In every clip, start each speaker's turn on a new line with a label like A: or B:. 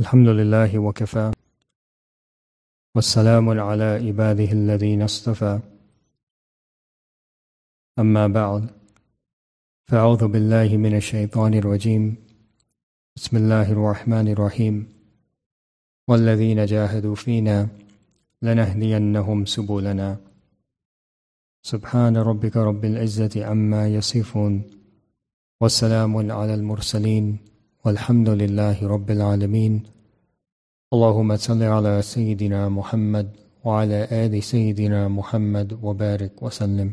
A: الحمد لله وكفى. والسلام على عباده الذين اصطفى. أما بعد فأعوذ بالله من الشيطان الرجيم. بسم الله الرحمن الرحيم. والذين جاهدوا فينا لنهدينهم سبلنا. سبحان ربك رب العزة عما يصفون. والسلام على المرسلين. والحمد لله رب العالمين. اللهم صل على سيدنا محمد وعلى آل سيدنا محمد وبارك وسلم.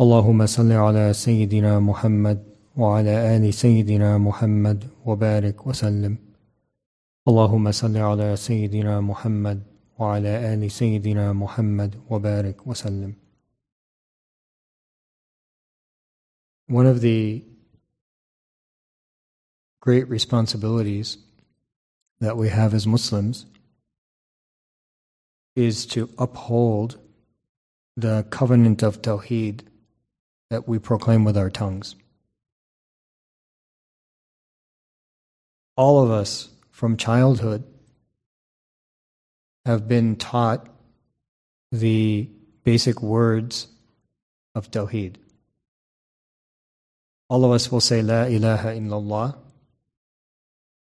A: اللهم صل على سيدنا محمد وعلى آل سيدنا محمد وبارك وسلم. اللهم صل على سيدنا محمد وعلى آل سيدنا محمد وبارك وسلم. One of the great responsibilities that we have as Muslims is to uphold the covenant of Tawheed that we proclaim with our tongues. All of us from childhood have been taught the basic words of Tawheed. All of us will say La ilaha illallah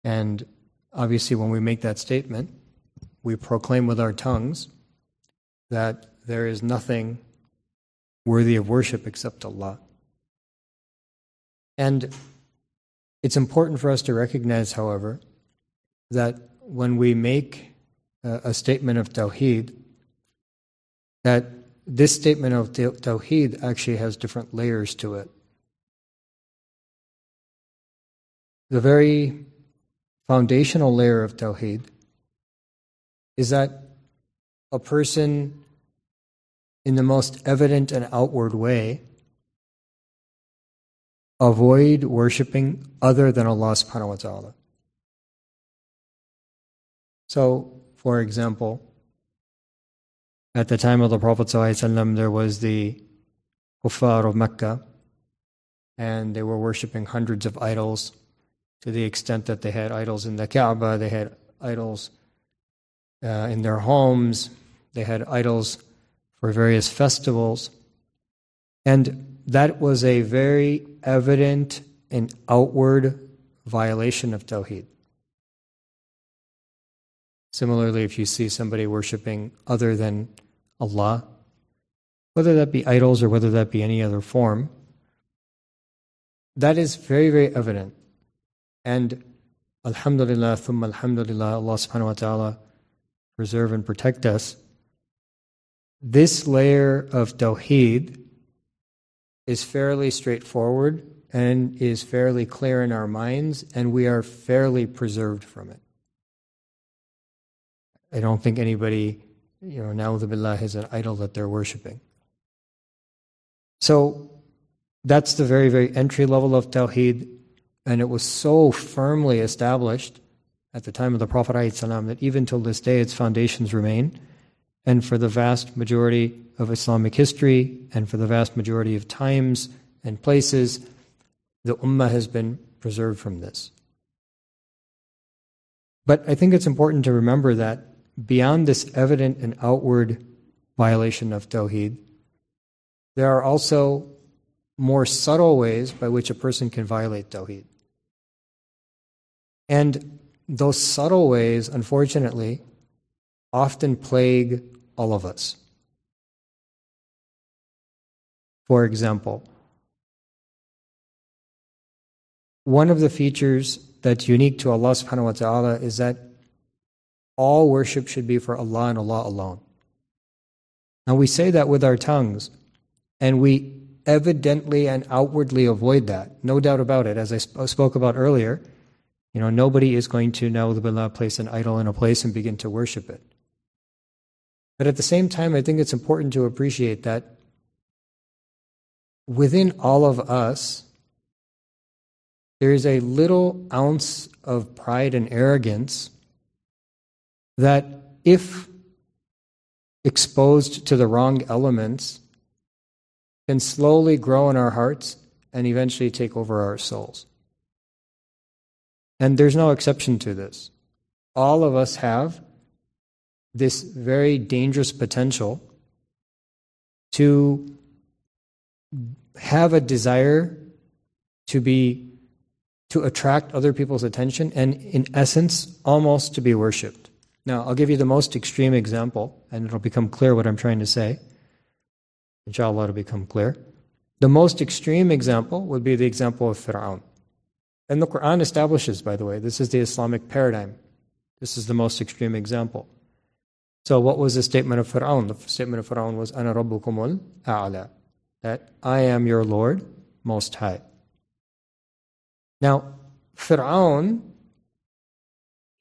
A: and obviously, when we make that statement, we proclaim with our tongues that there is nothing worthy of worship except Allah. And it's important for us to recognize, however, that when we make a, statement of Tawheed, that this statement of Tawheed actually has different layers to it. The very foundational layer of Tawheed is that a person, in the most evident and outward way, avoid worshipping other than Allah subhanahu wa ta'ala. So, for example, at the time of the Prophet there was the kuffar of Mecca, and they were worshipping hundreds of idols to the extent that they had idols in the Kaaba, they had idols uh, in their homes, they had idols for various festivals. And that was a very evident and outward violation of Tawheed. Similarly, if you see somebody worshiping other than Allah, whether that be idols or whether that be any other form, that is very, very evident. And Alhamdulillah, thumma Alhamdulillah, Allah subhanahu wa ta'ala preserve and protect us. This layer of Tawheed is fairly straightforward and is fairly clear in our minds, and we are fairly preserved from it. I don't think anybody, you know, na'udhu has an idol that they're worshiping. So that's the very, very entry level of Tawheed. And it was so firmly established at the time of the Prophet ﷺ that even till this day its foundations remain. And for the vast majority of Islamic history and for the vast majority of times and places, the Ummah has been preserved from this. But I think it's important to remember that beyond this evident and outward violation of Tawheed, there are also more subtle ways by which a person can violate Tawheed. And those subtle ways, unfortunately, often plague all of us. For example, one of the features that's unique to Allah subhanahu wa ta'ala is that all worship should be for Allah and Allah alone. Now we say that with our tongues, and we evidently and outwardly avoid that, no doubt about it, as I sp- spoke about earlier. You know, nobody is going to now place an idol in a place and begin to worship it. But at the same time, I think it's important to appreciate that within all of us, there is a little ounce of pride and arrogance that, if exposed to the wrong elements, can slowly grow in our hearts and eventually take over our souls. And there's no exception to this. All of us have this very dangerous potential to have a desire to be to attract other people's attention and in essence almost to be worshiped now i'll give you the most extreme example and it'll become clear what i'm trying to say. Inshallah it'll become clear. The most extreme example would be the example of fir'aun and the quran establishes by the way this is the islamic paradigm. This is the most extreme example. So what was the statement of fir'aun? The statement of fir'aun was ana rabbukumul a'la that I am your Lord Most High. Now, Fir'aun,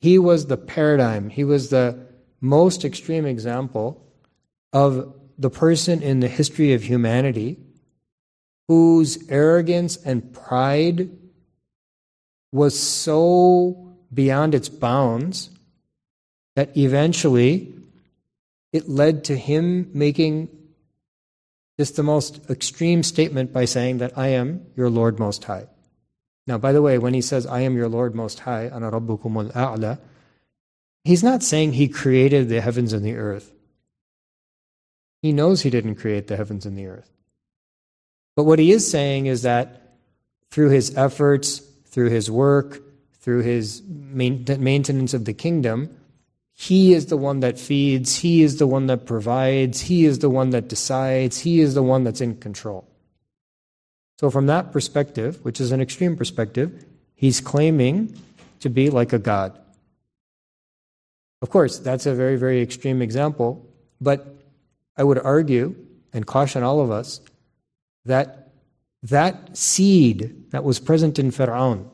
A: he was the paradigm, he was the most extreme example of the person in the history of humanity whose arrogance and pride was so beyond its bounds that eventually it led to him making just the most extreme statement by saying that I am your Lord Most High. Now, by the way, when he says, I am your Lord Most High, a'la, he's not saying he created the heavens and the earth. He knows he didn't create the heavens and the earth. But what he is saying is that through his efforts, through his work, through his maintenance of the kingdom, he is the one that feeds, He is the one that provides, He is the one that decides, He is the one that's in control. So, from that perspective, which is an extreme perspective, he's claiming to be like a God. Of course, that's a very, very extreme example, but I would argue and caution all of us that that seed that was present in Fir'aun,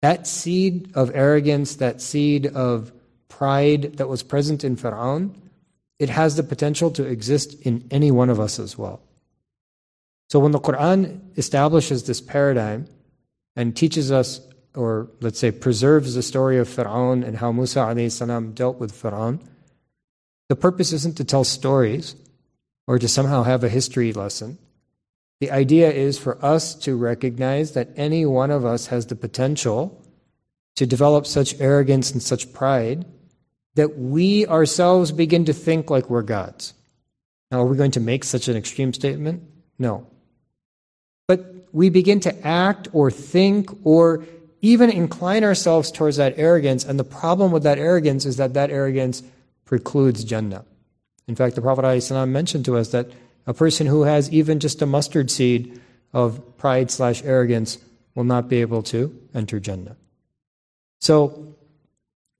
A: that seed of arrogance, that seed of pride that was present in Fir'aun, it has the potential to exist in any one of us as well. So when the Quran establishes this paradigm and teaches us, or let's say preserves the story of Fir'aun and how Musa salam dealt with Fir'aun, the purpose isn't to tell stories or to somehow have a history lesson. The idea is for us to recognize that any one of us has the potential to develop such arrogance and such pride that we ourselves begin to think like we're gods. Now, are we going to make such an extreme statement? No. But we begin to act or think or even incline ourselves towards that arrogance, and the problem with that arrogance is that that arrogance precludes Jannah. In fact, the Prophet ﷺ mentioned to us that a person who has even just a mustard seed of pride slash arrogance will not be able to enter Jannah. So,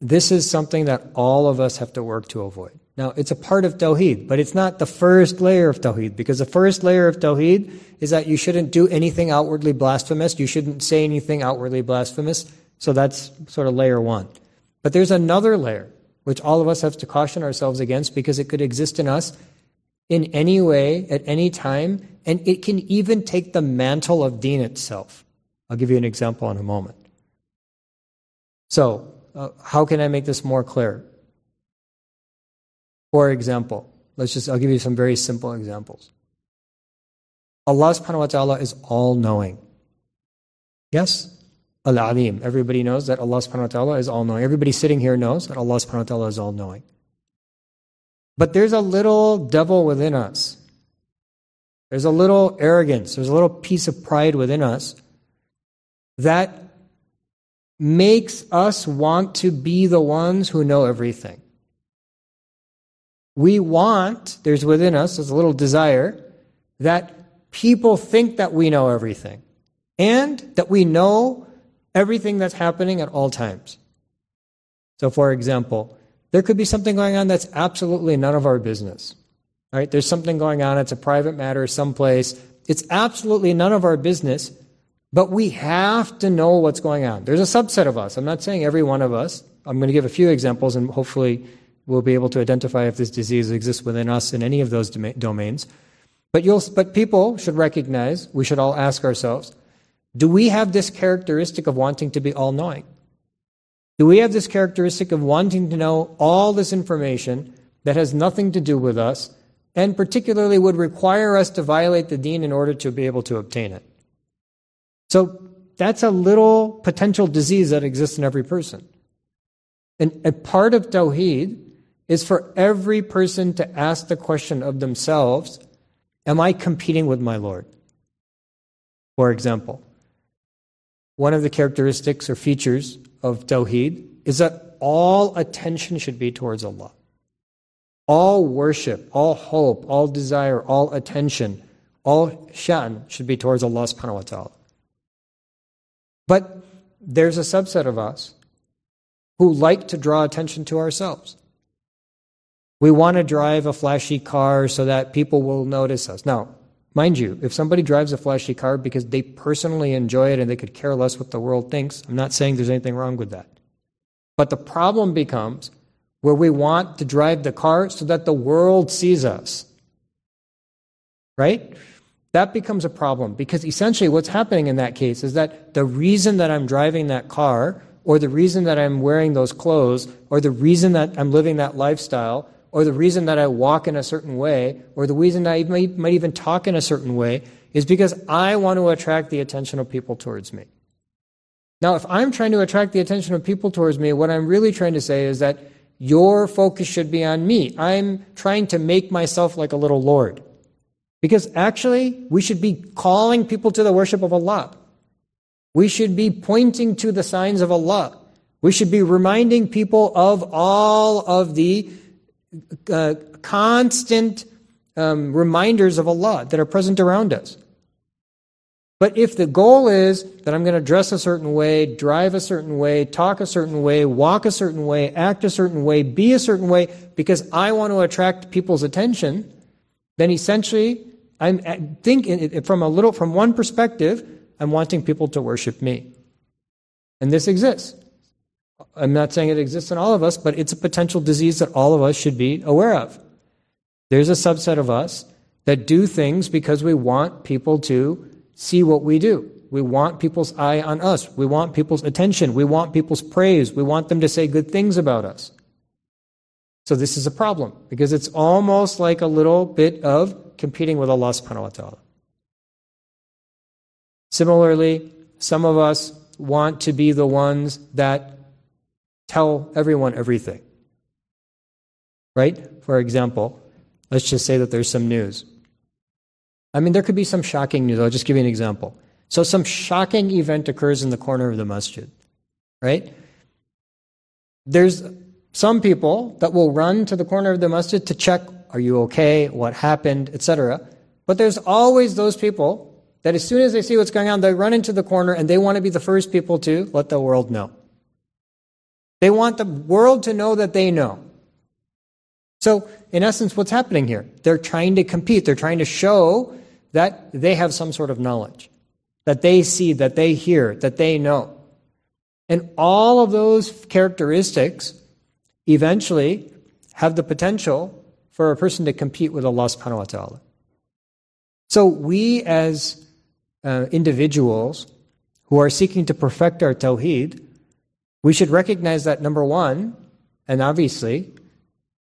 A: this is something that all of us have to work to avoid. Now, it's a part of Tawheed, but it's not the first layer of Tawheed, because the first layer of Tawheed is that you shouldn't do anything outwardly blasphemous, you shouldn't say anything outwardly blasphemous. So that's sort of layer one. But there's another layer, which all of us have to caution ourselves against because it could exist in us in any way, at any time, and it can even take the mantle of deen itself. I'll give you an example in a moment. So, uh, how can I make this more clear? For example, let's just, I'll give you some very simple examples. Allah subhanahu wa ta'ala is all knowing. Yes? Al Alim. Everybody knows that Allah subhanahu wa ta'ala is all knowing. Everybody sitting here knows that Allah subhanahu wa ta'ala is all knowing. But there's a little devil within us. There's a little arrogance, there's a little piece of pride within us that makes us want to be the ones who know everything. We want, there's within us, there's a little desire that people think that we know everything and that we know everything that's happening at all times. So, for example, there could be something going on that's absolutely none of our business. Right? There's something going on, it's a private matter someplace. It's absolutely none of our business, but we have to know what's going on. There's a subset of us. I'm not saying every one of us. I'm going to give a few examples and hopefully we'll be able to identify if this disease exists within us in any of those domains. But, you'll, but people should recognize, we should all ask ourselves, do we have this characteristic of wanting to be all knowing? Do we have this characteristic of wanting to know all this information that has nothing to do with us and particularly would require us to violate the deen in order to be able to obtain it? So that's a little potential disease that exists in every person. And a part of Tawheed is for every person to ask the question of themselves Am I competing with my Lord? For example, one of the characteristics or features of Tawheed is that all attention should be towards Allah. All worship, all hope, all desire, all attention, all shan should be towards Allah subhanahu wa ta'ala. But there's a subset of us who like to draw attention to ourselves. We want to drive a flashy car so that people will notice us. Now, mind you, if somebody drives a flashy car because they personally enjoy it and they could care less what the world thinks, I'm not saying there's anything wrong with that. But the problem becomes where we want to drive the car so that the world sees us. Right? That becomes a problem because essentially what's happening in that case is that the reason that I'm driving that car, or the reason that I'm wearing those clothes, or the reason that I'm living that lifestyle, or the reason that I walk in a certain way, or the reason I might, might even talk in a certain way, is because I want to attract the attention of people towards me. Now, if I'm trying to attract the attention of people towards me, what I'm really trying to say is that your focus should be on me. I'm trying to make myself like a little Lord. Because actually, we should be calling people to the worship of Allah. We should be pointing to the signs of Allah. We should be reminding people of all of the uh, constant um, reminders of Allah that are present around us. But if the goal is that I'm going to dress a certain way, drive a certain way, talk a certain way, walk a certain way, act a certain way, be a certain way, because I want to attract people's attention, then essentially I'm thinking from a little, from one perspective, I'm wanting people to worship me. And this exists. I'm not saying it exists in all of us, but it's a potential disease that all of us should be aware of. There's a subset of us that do things because we want people to see what we do. We want people's eye on us. We want people's attention. We want people's praise. We want them to say good things about us. So this is a problem because it's almost like a little bit of competing with Allah subhanahu wa ta'ala. Similarly, some of us want to be the ones that tell everyone everything. Right? For example, let's just say that there's some news. I mean, there could be some shocking news. I'll just give you an example. So, some shocking event occurs in the corner of the masjid, right? There's some people that will run to the corner of the masjid to check, are you okay? What happened? Etc. But there's always those people that as soon as they see what's going on, they run into the corner and they want to be the first people to let the world know. They want the world to know that they know. So, in essence, what's happening here? They're trying to compete. They're trying to show that they have some sort of knowledge, that they see, that they hear, that they know. And all of those characteristics eventually have the potential for a person to compete with Allah subhanahu wa ta'ala. So, we as uh, individuals who are seeking to perfect our tawheed, we should recognize that number one, and obviously,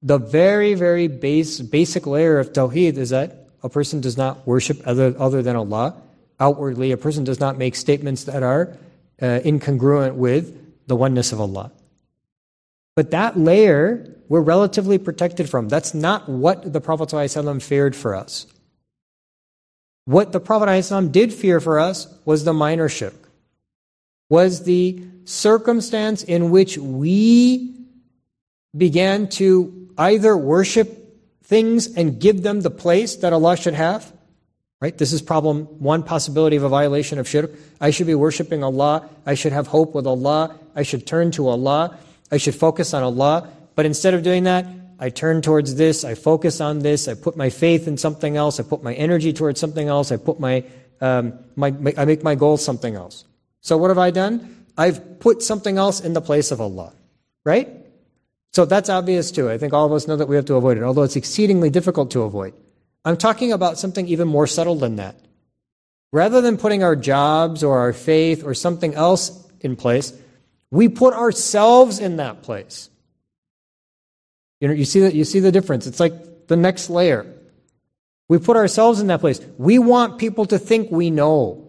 A: the very, very base, basic layer of Tawheed is that a person does not worship other, other than Allah. Outwardly, a person does not make statements that are uh, incongruent with the oneness of Allah. But that layer, we're relatively protected from. That's not what the Prophet ﷺ feared for us. What the Prophet ﷺ did fear for us was the minor shirk, was the circumstance in which we began to either worship things and give them the place that Allah should have. Right? This is problem one possibility of a violation of shirk. I should be worshiping Allah. I should have hope with Allah. I should turn to Allah. I should focus on Allah. But instead of doing that, I turn towards this. I focus on this. I put my faith in something else. I put my energy towards something else. I put my, um, my, my I make my goal something else. So what have I done? I've put something else in the place of Allah. Right? So that's obvious too. I think all of us know that we have to avoid it, although it's exceedingly difficult to avoid. I'm talking about something even more subtle than that. Rather than putting our jobs or our faith or something else in place, we put ourselves in that place. You know, you see that you see the difference. It's like the next layer. We put ourselves in that place. We want people to think we know.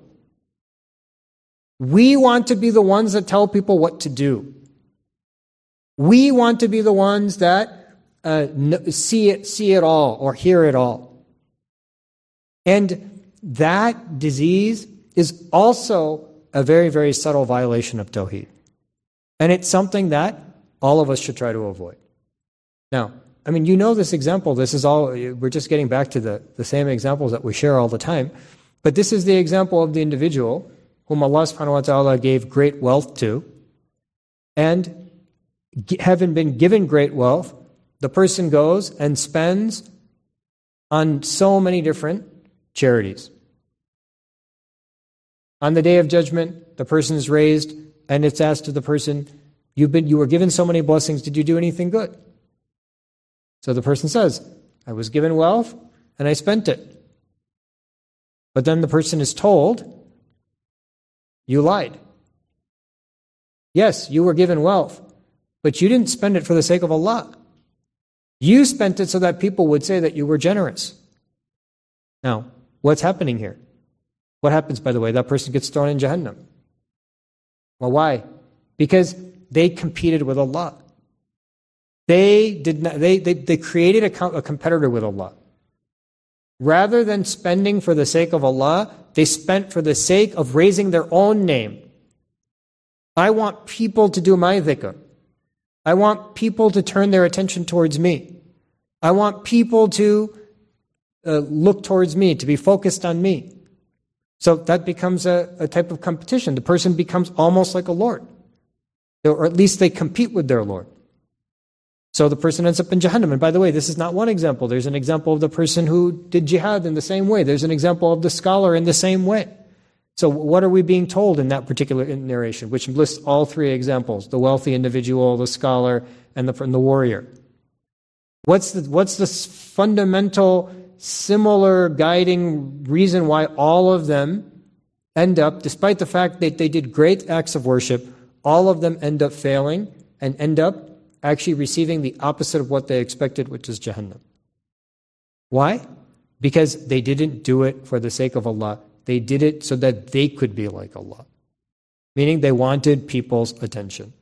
A: We want to be the ones that tell people what to do. We want to be the ones that uh, see it, see it all, or hear it all. And that disease is also a very, very subtle violation of Tawheed. And it's something that all of us should try to avoid. Now, I mean, you know this example. This is all, we're just getting back to the, the same examples that we share all the time. But this is the example of the individual whom Allah subhanahu wa ta'ala gave great wealth to. And having been given great wealth, the person goes and spends on so many different charities. On the day of judgment, the person is raised and it's asked to the person, You've been, you were given so many blessings, did you do anything good? So the person says, I was given wealth and I spent it. But then the person is told, You lied. Yes, you were given wealth, but you didn't spend it for the sake of Allah. You spent it so that people would say that you were generous. Now, what's happening here? What happens, by the way? That person gets thrown in Jahannam. Well, why? Because they competed with Allah. They did not, they, they, they created a, a competitor with Allah. Rather than spending for the sake of Allah, they spent for the sake of raising their own name. I want people to do my dhikr. I want people to turn their attention towards me. I want people to uh, look towards me, to be focused on me. So that becomes a, a type of competition. The person becomes almost like a Lord, or at least they compete with their Lord. So the person ends up in Jahannam. And by the way, this is not one example. There's an example of the person who did jihad in the same way. There's an example of the scholar in the same way. So what are we being told in that particular narration, which lists all three examples, the wealthy individual, the scholar, and the, and the warrior? What's the, what's the fundamental, similar guiding reason why all of them end up, despite the fact that they did great acts of worship, all of them end up failing and end up actually receiving the opposite of what they expected, which is Jahannam. Why? Because they didn't do it for the sake of Allah. They did it so that they could be like Allah. Meaning they wanted people's attention.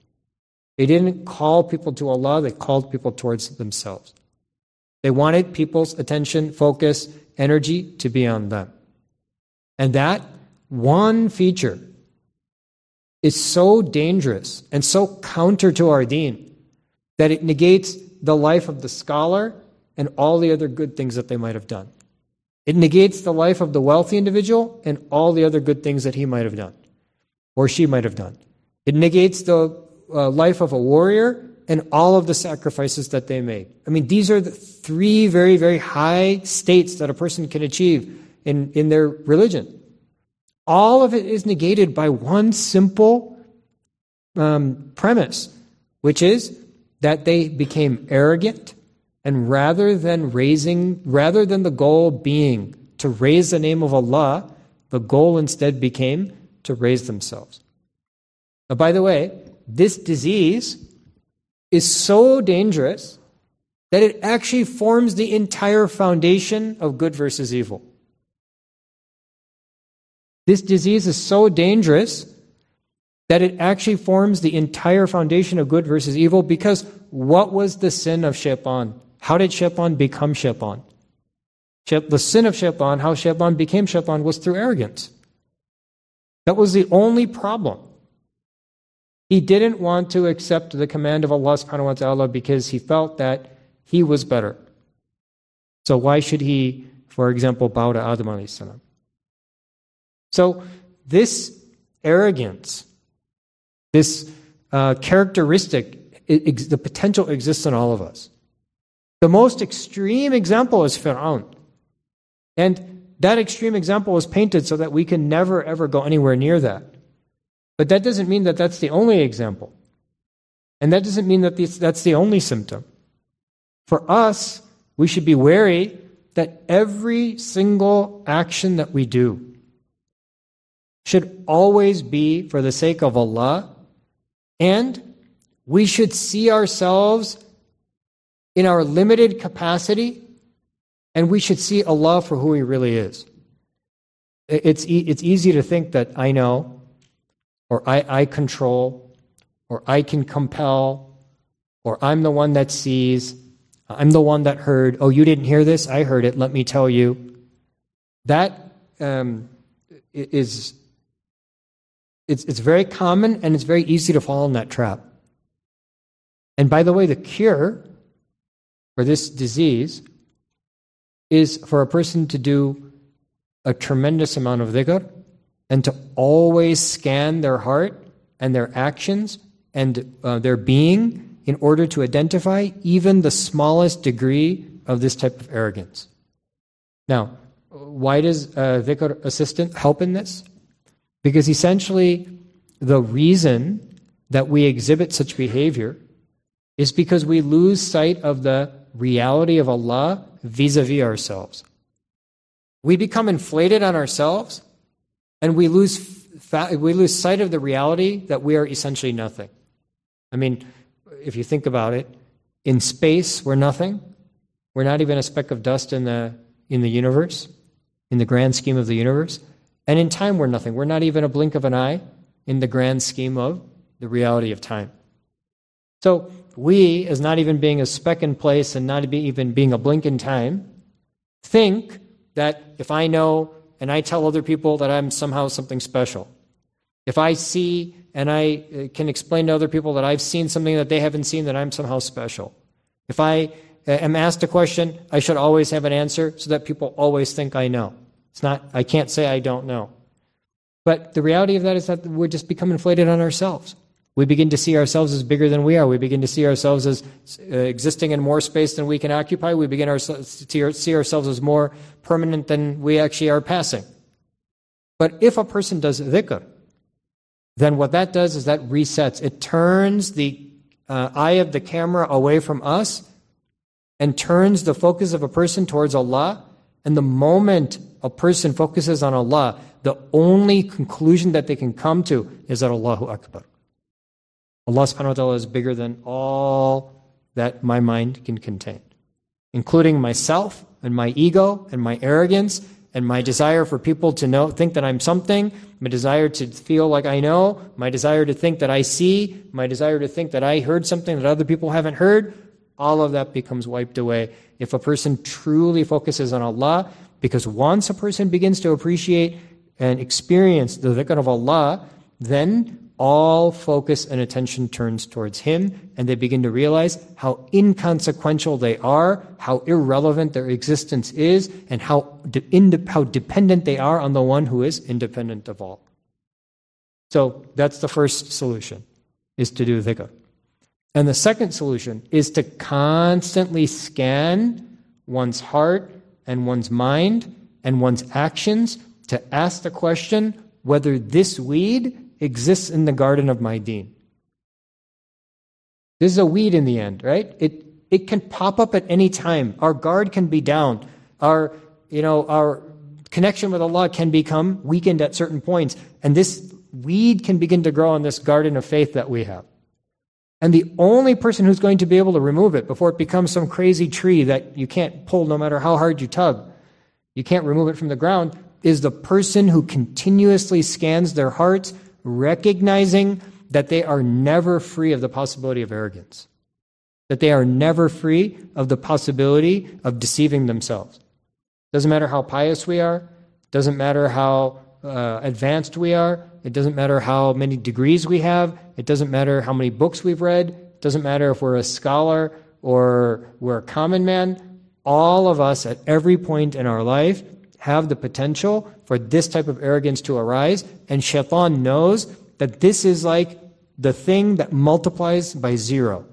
A: They didn't call people to Allah, they called people towards themselves. They wanted people's attention, focus, energy to be on them. And that one feature is so dangerous and so counter to our deen that it negates the life of the scholar and all the other good things that they might have done. It negates the life of the wealthy individual and all the other good things that he might have done or she might have done. It negates the uh, life of a warrior and all of the sacrifices that they made. I mean, these are the three very, very high states that a person can achieve in, in their religion. All of it is negated by one simple um, premise, which is that they became arrogant and rather than raising rather than the goal being to raise the name of Allah the goal instead became to raise themselves. Now by the way this disease is so dangerous that it actually forms the entire foundation of good versus evil. This disease is so dangerous that it actually forms the entire foundation of good versus evil because what was the sin of Shaitan? How did Shaitan become Shaitan? The sin of Shaitan, how Shaitan became Shaitan, was through arrogance. That was the only problem. He didn't want to accept the command of Allah subhanahu wa ta'ala because he felt that he was better. So why should he, for example, bow to Adam alayhi salam? So this arrogance this uh, characteristic, it, the potential exists in all of us. The most extreme example is Fir'aun. And that extreme example was painted so that we can never, ever go anywhere near that. But that doesn't mean that that's the only example. And that doesn't mean that that's the only symptom. For us, we should be wary that every single action that we do should always be for the sake of Allah and we should see ourselves in our limited capacity, and we should see Allah for who He really is. It's, e- it's easy to think that I know, or I, I control, or I can compel, or I'm the one that sees, I'm the one that heard. Oh, you didn't hear this? I heard it. Let me tell you. That um, is it's, it's very common and it's very easy to fall in that trap. And by the way, the cure for this disease is for a person to do a tremendous amount of dhikr and to always scan their heart and their actions and uh, their being in order to identify even the smallest degree of this type of arrogance. Now, why does uh, dhikr assistant help in this? Because essentially, the reason that we exhibit such behavior is because we lose sight of the reality of Allah vis a vis ourselves. We become inflated on ourselves and we lose, we lose sight of the reality that we are essentially nothing. I mean, if you think about it, in space, we're nothing. We're not even a speck of dust in the, in the universe, in the grand scheme of the universe. And in time, we're nothing. We're not even a blink of an eye in the grand scheme of the reality of time. So, we, as not even being a speck in place and not even being a blink in time, think that if I know and I tell other people that I'm somehow something special, if I see and I uh, can explain to other people that I've seen something that they haven't seen, that I'm somehow special. If I uh, am asked a question, I should always have an answer so that people always think I know. It's not, I can't say I don't know. But the reality of that is that we just become inflated on ourselves. We begin to see ourselves as bigger than we are. We begin to see ourselves as uh, existing in more space than we can occupy. We begin to see ourselves as more permanent than we actually are passing. But if a person does dhikr, then what that does is that resets. It turns the uh, eye of the camera away from us and turns the focus of a person towards Allah. And the moment a person focuses on Allah, the only conclusion that they can come to is that Allahu Akbar. Allah subhanahu wa ta'ala is bigger than all that my mind can contain, including myself and my ego and my arrogance and my desire for people to know, think that I'm something, my desire to feel like I know, my desire to think that I see, my desire to think that I heard something that other people haven't heard, all of that becomes wiped away if a person truly focuses on Allah. Because once a person begins to appreciate and experience the dhikr of Allah, then all focus and attention turns towards Him, and they begin to realize how inconsequential they are, how irrelevant their existence is, and how, de- how dependent they are on the one who is independent of all. So that's the first solution, is to do dhikr. And the second solution is to constantly scan one's heart and one's mind and one's actions to ask the question whether this weed exists in the garden of my deen. This is a weed in the end, right? It, it can pop up at any time. Our guard can be down. Our, you know, our connection with Allah can become weakened at certain points. And this weed can begin to grow in this garden of faith that we have. And the only person who's going to be able to remove it before it becomes some crazy tree that you can't pull no matter how hard you tug, you can't remove it from the ground, is the person who continuously scans their hearts recognizing that they are never free of the possibility of arrogance, that they are never free of the possibility of deceiving themselves. Doesn't matter how pious we are, doesn't matter how uh, advanced we are, it doesn't matter how many degrees we have, it doesn't matter how many books we've read, it doesn't matter if we're a scholar or we're a common man. All of us at every point in our life have the potential for this type of arrogance to arise, and shaitan knows that this is like the thing that multiplies by zero.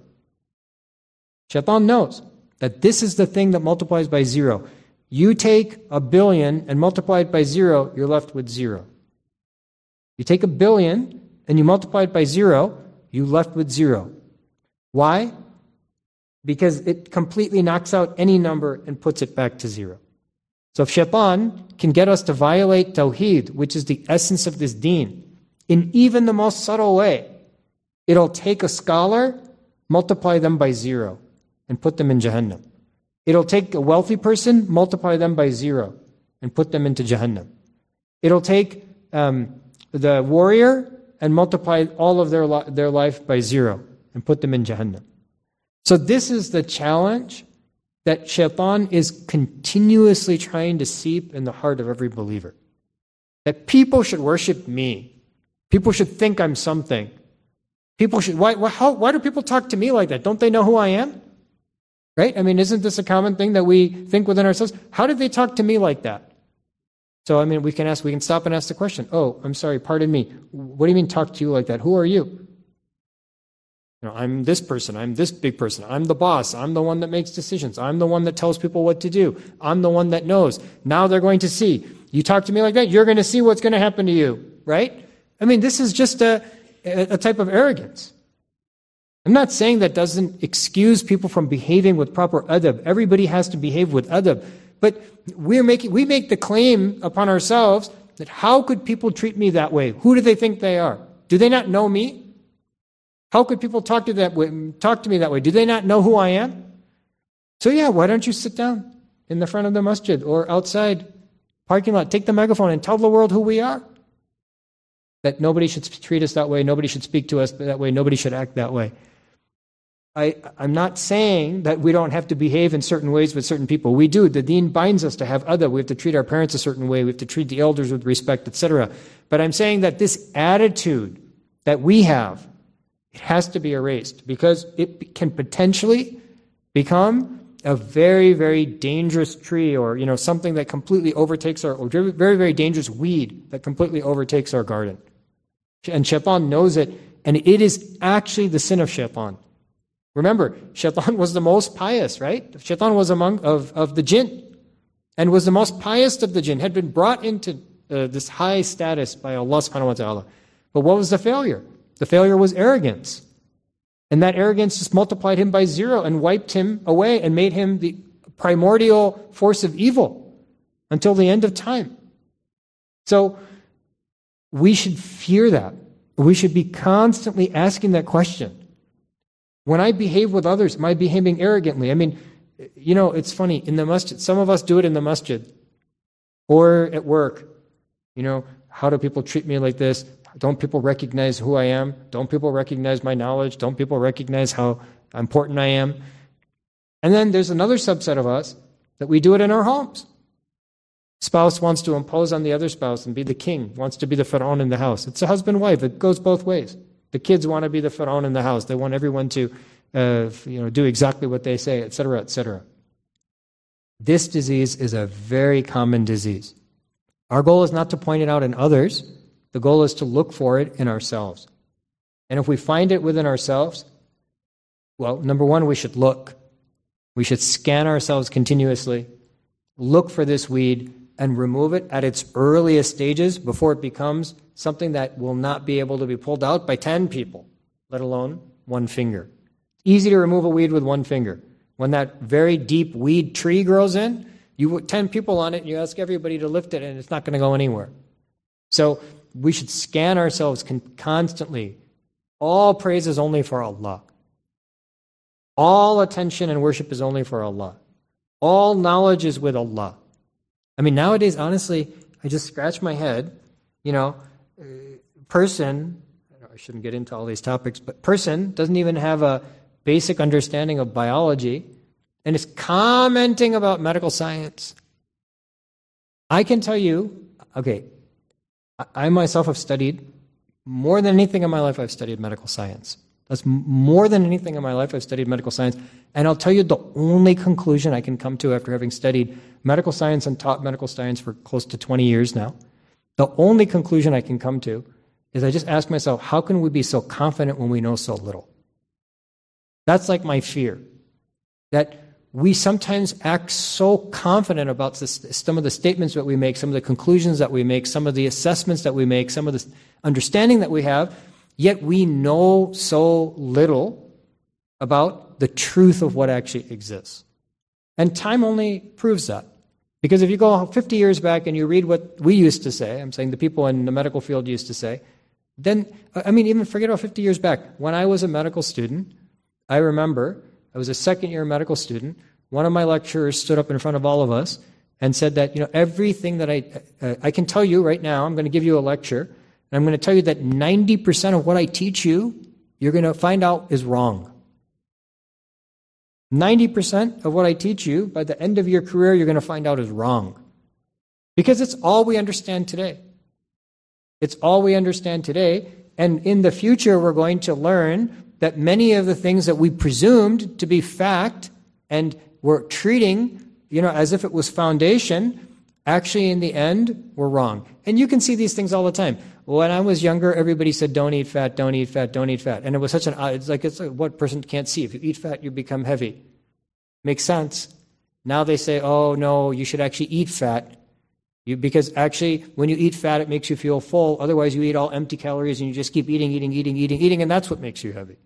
A: Shaitan knows that this is the thing that multiplies by zero. You take a billion and multiply it by zero, you're left with zero. You take a billion and you multiply it by zero, you're left with zero. Why? Because it completely knocks out any number and puts it back to zero. So if shaitan can get us to violate tawheed, which is the essence of this deen, in even the most subtle way, it'll take a scholar, multiply them by zero, and put them in Jahannam. It'll take a wealthy person, multiply them by zero, and put them into Jahannam. It'll take um, the warrior and multiply all of their, li- their life by zero and put them in Jahannam. So, this is the challenge that shaitan is continuously trying to seep in the heart of every believer. That people should worship me. People should think I'm something. People should, why, why, how, why do people talk to me like that? Don't they know who I am? Right? I mean, isn't this a common thing that we think within ourselves? How did they talk to me like that? So, I mean, we can ask, we can stop and ask the question, oh, I'm sorry, pardon me. What do you mean talk to you like that? Who are you? You know, I'm this person. I'm this big person. I'm the boss. I'm the one that makes decisions. I'm the one that tells people what to do. I'm the one that knows. Now they're going to see. You talk to me like that, you're going to see what's going to happen to you, right? I mean, this is just a, a type of arrogance. I'm not saying that doesn't excuse people from behaving with proper adab. Everybody has to behave with adab. But we're making, we make the claim upon ourselves that how could people treat me that way? Who do they think they are? Do they not know me? How could people talk to, that way, talk to me that way? Do they not know who I am? So, yeah, why don't you sit down in the front of the masjid or outside parking lot, take the megaphone and tell the world who we are? That nobody should treat us that way, nobody should speak to us that way, nobody should act that way. I, am not saying that we don't have to behave in certain ways with certain people. We do. The deen binds us to have other. We have to treat our parents a certain way. We have to treat the elders with respect, etc. But I'm saying that this attitude that we have it has to be erased because it can potentially become a very, very dangerous tree or, you know, something that completely overtakes our, or very, very dangerous weed that completely overtakes our garden. And Shaitan knows it, and it is actually the sin of Shaitan. Remember, Shaitan was the most pious, right? Shaitan was among of, of the jinn and was the most pious of the jinn, had been brought into uh, this high status by Allah subhanahu wa ta'ala. But what was the failure? The failure was arrogance. And that arrogance just multiplied him by zero and wiped him away and made him the primordial force of evil until the end of time. So we should fear that. We should be constantly asking that question. When I behave with others, am I behaving arrogantly? I mean, you know, it's funny. In the masjid, some of us do it in the masjid or at work. You know, how do people treat me like this? Don't people recognize who I am? Don't people recognize my knowledge? Don't people recognize how important I am? And then there's another subset of us that we do it in our homes. Spouse wants to impose on the other spouse and be the king, wants to be the pharaoh in the house. It's a husband wife. It goes both ways. The kids want to be the pharaoh in the house. They want everyone to uh, you know, do exactly what they say, etc., etc. This disease is a very common disease. Our goal is not to point it out in others, the goal is to look for it in ourselves. And if we find it within ourselves, well, number one, we should look. We should scan ourselves continuously, look for this weed, and remove it at its earliest stages before it becomes something that will not be able to be pulled out by 10 people, let alone one finger. Easy to remove a weed with one finger. When that very deep weed tree grows in, you put 10 people on it and you ask everybody to lift it, and it's not going to go anywhere. So we should scan ourselves constantly. All praise is only for Allah. All attention and worship is only for Allah. All knowledge is with Allah. I mean, nowadays, honestly, I just scratch my head. You know, person, I shouldn't get into all these topics, but person doesn't even have a basic understanding of biology and is commenting about medical science. I can tell you, okay, I myself have studied more than anything in my life, I've studied medical science. That's more than anything in my life, I've studied medical science. And I'll tell you the only conclusion I can come to after having studied medical science and taught medical science for close to 20 years now. The only conclusion I can come to is I just ask myself, how can we be so confident when we know so little? That's like my fear. That we sometimes act so confident about this, some of the statements that we make, some of the conclusions that we make, some of the assessments that we make, some of the understanding that we have, yet we know so little about the truth of what actually exists. And time only proves that. Because if you go 50 years back and you read what we used to say, I'm saying the people in the medical field used to say, then, I mean, even forget about 50 years back. When I was a medical student, I remember I was a second year medical student. One of my lecturers stood up in front of all of us and said that, you know, everything that I, uh, I can tell you right now, I'm going to give you a lecture, And I'm going to tell you that 90% of what I teach you, you're going to find out is wrong. 90% of what I teach you, by the end of your career, you're going to find out is wrong. Because it's all we understand today. It's all we understand today. And in the future, we're going to learn that many of the things that we presumed to be fact and were treating, you know, as if it was foundation, actually in the end were wrong. And you can see these things all the time. When I was younger, everybody said, "Don't eat fat, don't eat fat, don't eat fat," and it was such an uh, it's like it's like what person can't see. If you eat fat, you become heavy. Makes sense. Now they say, "Oh no, you should actually eat fat." You, because actually, when you eat fat, it makes you feel full. Otherwise, you eat all empty calories and you just keep eating, eating, eating, eating, eating, and that's what makes you heavy.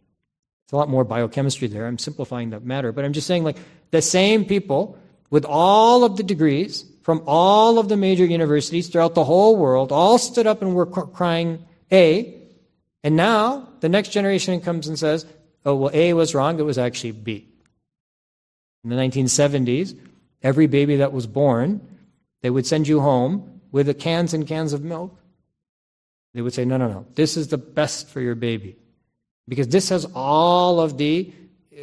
A: It's a lot more biochemistry there. I'm simplifying the matter, but I'm just saying, like, the same people with all of the degrees from all of the major universities throughout the whole world all stood up and were crying A. And now the next generation comes and says, oh, well, A was wrong, it was actually B. In the 1970s, every baby that was born, they would send you home with the cans and cans of milk. They would say, no, no, no, this is the best for your baby. Because this has all of the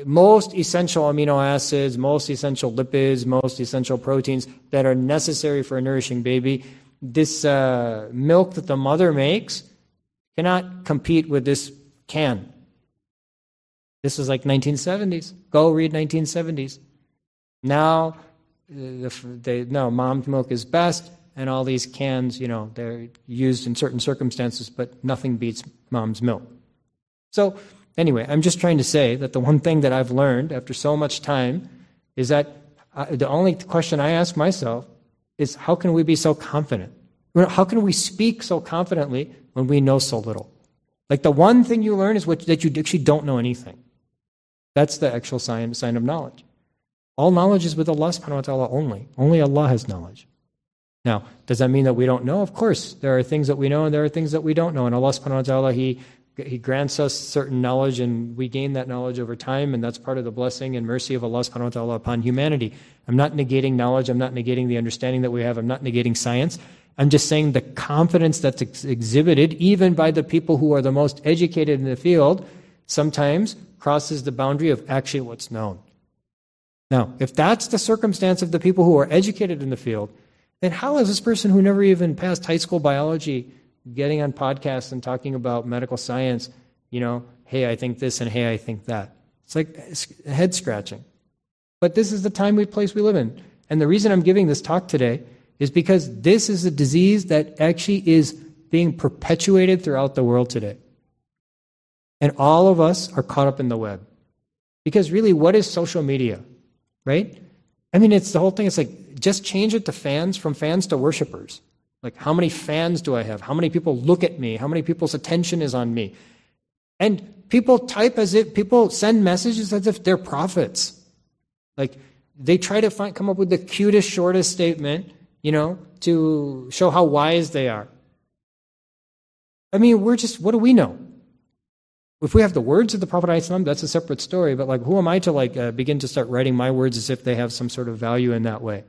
A: most essential amino acids, most essential lipids, most essential proteins that are necessary for a nourishing baby. This uh, milk that the mother makes cannot compete with this can. This was like 1970s. Go read 1970s. Now, the, they, no, mom's milk is best, and all these cans, you know, they're used in certain circumstances, but nothing beats mom's milk. So, Anyway, I'm just trying to say that the one thing that I've learned after so much time is that I, uh, the only question I ask myself is how can we be so confident? How can we speak so confidently when we know so little? Like the one thing you learn is what, that you actually don't know anything. That's the actual sign, sign of knowledge. All knowledge is with Allah subhanahu wa ta'ala only. Only Allah has knowledge. Now, does that mean that we don't know? Of course, there are things that we know and there are things that we don't know. And Allah subhanahu wa ta'ala, He he grants us certain knowledge and we gain that knowledge over time, and that's part of the blessing and mercy of Allah subhanahu wa ta'ala upon humanity. I'm not negating knowledge, I'm not negating the understanding that we have, I'm not negating science. I'm just saying the confidence that's ex- exhibited, even by the people who are the most educated in the field, sometimes crosses the boundary of actually what's known. Now, if that's the circumstance of the people who are educated in the field, then how is this person who never even passed high school biology getting on podcasts and talking about medical science, you know, hey, I think this and hey, I think that. It's like head scratching. But this is the time we place we live in. And the reason I'm giving this talk today is because this is a disease that actually is being perpetuated throughout the world today. And all of us are caught up in the web. Because really, what is social media? Right? I mean, it's the whole thing. It's like just change it to fans, from fans to worshipers. Like, how many fans do I have? How many people look at me? How many people's attention is on me? And people type as if people send messages as if they're prophets. Like, they try to find, come up with the cutest, shortest statement, you know, to show how wise they are. I mean, we're just, what do we know? If we have the words of the Prophet that's a separate story. But like, who am I to like uh, begin to start writing my words as if they have some sort of value in that way?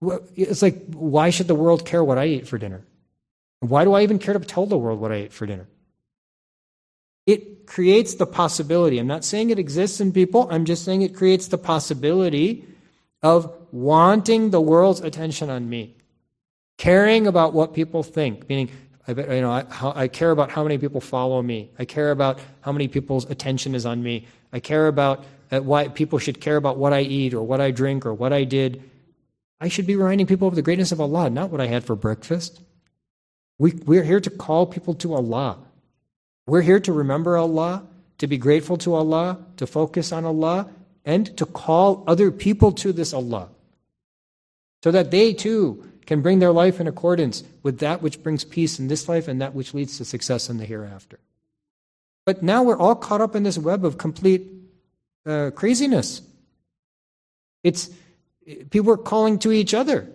A: It's like, why should the world care what I ate for dinner? Why do I even care to tell the world what I ate for dinner? It creates the possibility. I'm not saying it exists in people, I'm just saying it creates the possibility of wanting the world's attention on me, caring about what people think, meaning, I, you know, I, I care about how many people follow me. I care about how many people's attention is on me. I care about uh, why people should care about what I eat or what I drink or what I did I should be reminding people of the greatness of Allah, not what I had for breakfast. We, we're here to call people to Allah. We're here to remember Allah, to be grateful to Allah, to focus on Allah, and to call other people to this Allah. So that they too can bring their life in accordance with that which brings peace in this life and that which leads to success in the hereafter. But now we're all caught up in this web of complete uh, craziness. It's people are calling to each other.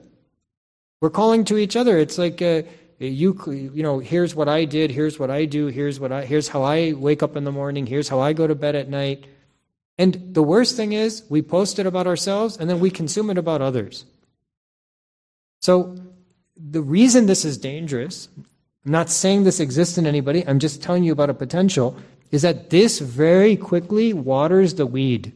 A: We're calling to each other. It's like uh, you, you know, here's what I did, here's what I do, here's what I, here's how I wake up in the morning, here's how I go to bed at night. And the worst thing is, we post it about ourselves and then we consume it about others. So, the reason this is dangerous, I'm not saying this exists in anybody, I'm just telling you about a potential, is that this very quickly waters the weed.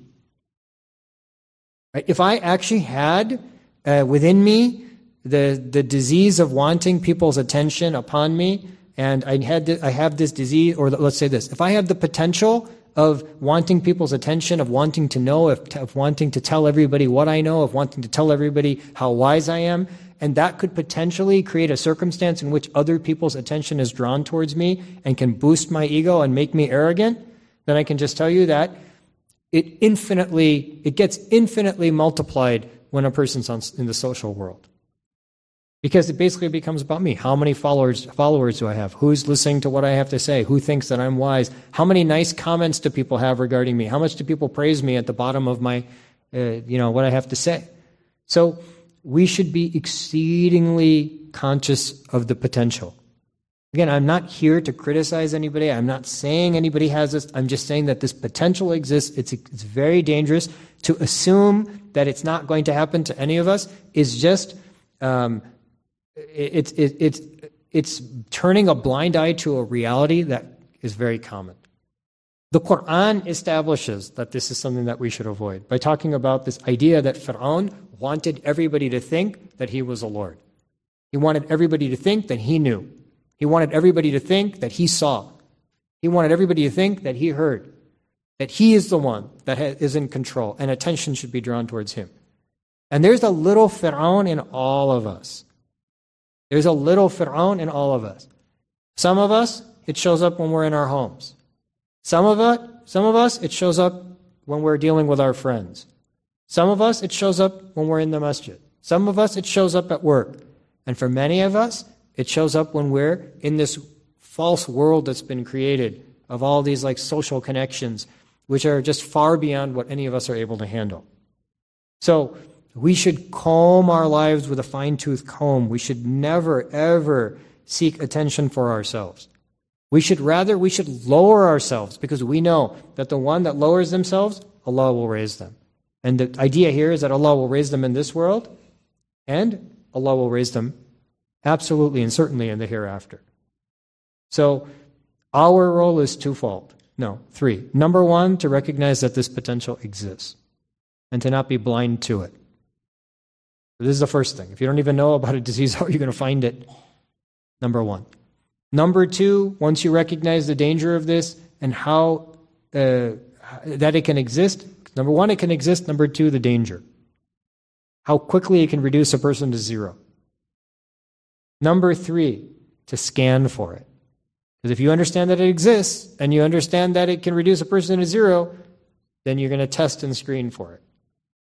A: If I actually had uh, within me the, the disease of wanting people's attention upon me, and I, had I have this disease, or let's say this, if I have the potential of wanting people's attention, of wanting to know, of, of wanting to tell everybody what I know, of wanting to tell everybody how wise I am, and that could potentially create a circumstance in which other people's attention is drawn towards me and can boost my ego and make me arrogant, then I can just tell you that it infinitely, it gets infinitely multiplied when a person's on, in the social world. Because it basically becomes about me. How many followers, followers do I have? Who's listening to what I have to say? Who thinks that I'm wise? How many nice comments do people have regarding me? How much do people praise me at the bottom of my, uh, you know, what I have to say? So we should be exceedingly conscious of the potential. Again, I'm not here to criticize anybody. I'm not saying anybody has this. I'm just saying that this potential exists. It's, it's very dangerous. To assume that it's not going to happen to any of us is just um, it's, it, it's, it's turning a blind eye to a reality that is very common. The Quran establishes that this is something that we should avoid by talking about this idea that Fir'aun wanted everybody to think that he was a Lord. He wanted everybody to think that he knew. He wanted everybody to think that he saw. He wanted everybody to think that he heard, that he is the one that is in control, and attention should be drawn towards him. And there's a little Fir'aun in all of us. There's a little Fir'aun in all of us. Some of us, it shows up when we're in our homes. Some of us, some of us, it shows up when we're dealing with our friends. Some of us, it shows up when we're in the masjid. Some of us, it shows up at work. And for many of us, it shows up when we're in this false world that's been created of all these like social connections, which are just far beyond what any of us are able to handle. So we should comb our lives with a fine tooth comb. We should never, ever seek attention for ourselves. We should rather, we should lower ourselves because we know that the one that lowers themselves, Allah will raise them. And the idea here is that Allah will raise them in this world and Allah will raise them absolutely and certainly in the hereafter. So our role is twofold. No, three. Number one, to recognize that this potential exists and to not be blind to it. This is the first thing. If you don't even know about a disease, how are you going to find it? Number one. Number two, once you recognize the danger of this and how uh, that it can exist, number one, it can exist. Number two, the danger. How quickly it can reduce a person to zero. Number three, to scan for it. Because if you understand that it exists and you understand that it can reduce a person to zero, then you're going to test and screen for it.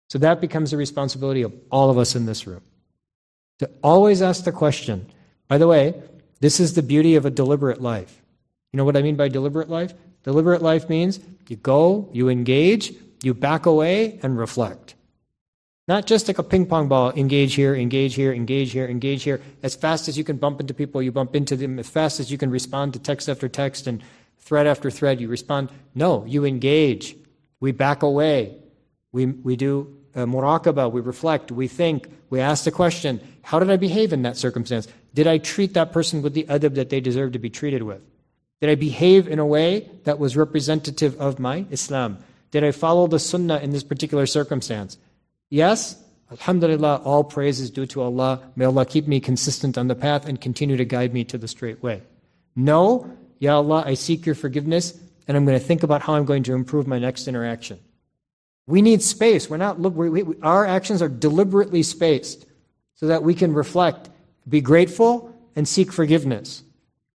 A: So that becomes the responsibility of all of us in this room. To always ask the question. By the way, this is the beauty of a deliberate life. You know what I mean by deliberate life? Deliberate life means you go, you engage, you back away, and reflect. Not just like a ping pong ball, engage here, engage here, engage here, engage here. As fast as you can bump into people, you bump into them. As fast as you can respond to text after text and thread after thread, you respond. No, you engage. We back away. We, we do uh, muraqabah, we reflect, we think, we ask the question, how did I behave in that circumstance? Did I treat that person with the adab that they deserve to be treated with? Did I behave in a way that was representative of my Islam? Did I follow the sunnah in this particular circumstance? Yes, Alhamdulillah, all praise is due to Allah. May Allah keep me consistent on the path and continue to guide me to the straight way. No, Ya Allah, I seek your forgiveness and I'm going to think about how I'm going to improve my next interaction. We need space. We're not, we, we, our actions are deliberately spaced so that we can reflect, be grateful, and seek forgiveness.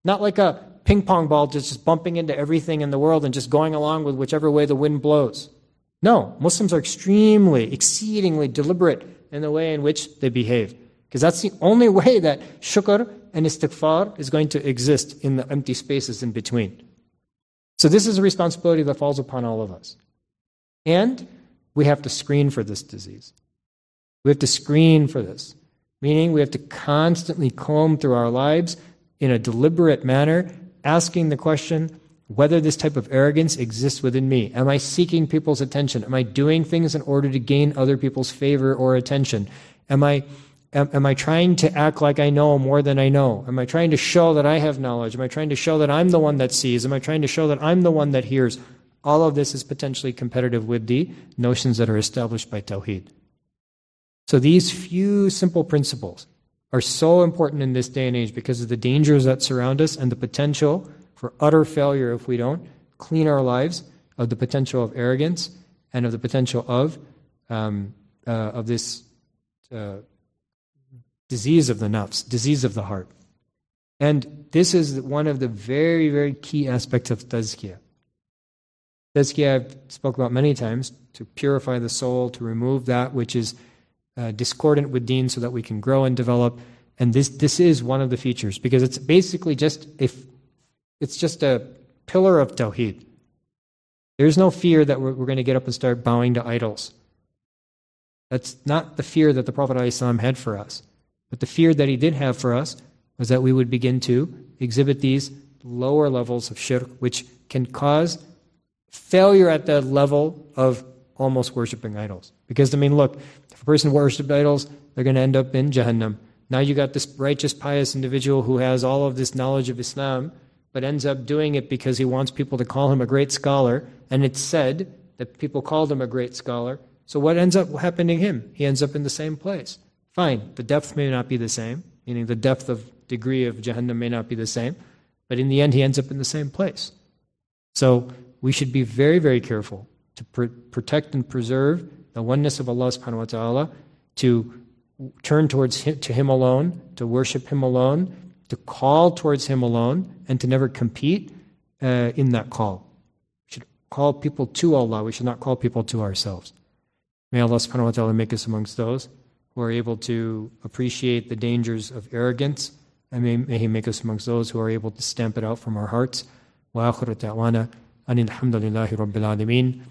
A: Not like a ping pong ball just, just bumping into everything in the world and just going along with whichever way the wind blows. No, Muslims are extremely, exceedingly deliberate in the way in which they behave. Because that's the only way that shukr and istighfar is going to exist in the empty spaces in between. So this is a responsibility that falls upon all of us. And we have to screen for this disease. We have to screen for this, meaning we have to constantly comb through our lives in a deliberate manner, asking the question whether this type of arrogance exists within me. Am I seeking people's attention? Am I doing things in order to gain other people's favor or attention? Am I am, am I trying to act like I know more than I know? Am I trying to show that I have knowledge? Am I trying to show that I'm the one that sees? Am I trying to show that I'm the one that hears? All of this is potentially competitive with the notions that are established by Tawheed. So these few simple principles are so important in this day and age because of the dangers that surround us and the potential for utter failure if we don't clean our lives of the potential of arrogance and of the potential of um, uh, of this uh, disease of the nafs, disease of the heart. And this is one of the very, very key aspects of tazkiyah. Tazkiyah, I've spoke about many times, to purify the soul, to remove that which is uh, discordant with deen so that we can grow and develop. And this, this is one of the features because it's basically just if it's just a pillar of tawheed. There's no fear that we're, we're going to get up and start bowing to idols. That's not the fear that the Prophet ﷺ had for us. But the fear that he did have for us was that we would begin to exhibit these lower levels of shirk, which can cause failure at the level of almost worshiping idols. Because, I mean, look, if a person worships idols, they're going to end up in Jahannam. Now you got this righteous, pious individual who has all of this knowledge of Islam, but ends up doing it because he wants people to call him a great scholar, and it's said that people called him a great scholar. So what ends up happening to him? He ends up in the same place. Fine, the depth may not be the same, meaning the depth of degree of Jahannam may not be the same, but in the end, he ends up in the same place. So we should be very, very careful to pr- protect and preserve the oneness of Allah subhanahu wa ta'ala, to turn towards him, to Him alone, to worship Him alone, to call towards Him alone, and to never compete uh, in that call. We should call people to Allah, we should not call people to ourselves. May Allah subhanahu wa ta'ala make us amongst those who are able to appreciate the dangers of arrogance, and may, may He make us amongst those who are able to stamp it out from our hearts. وآخر دعوانا أن الحمد لله رب العالمين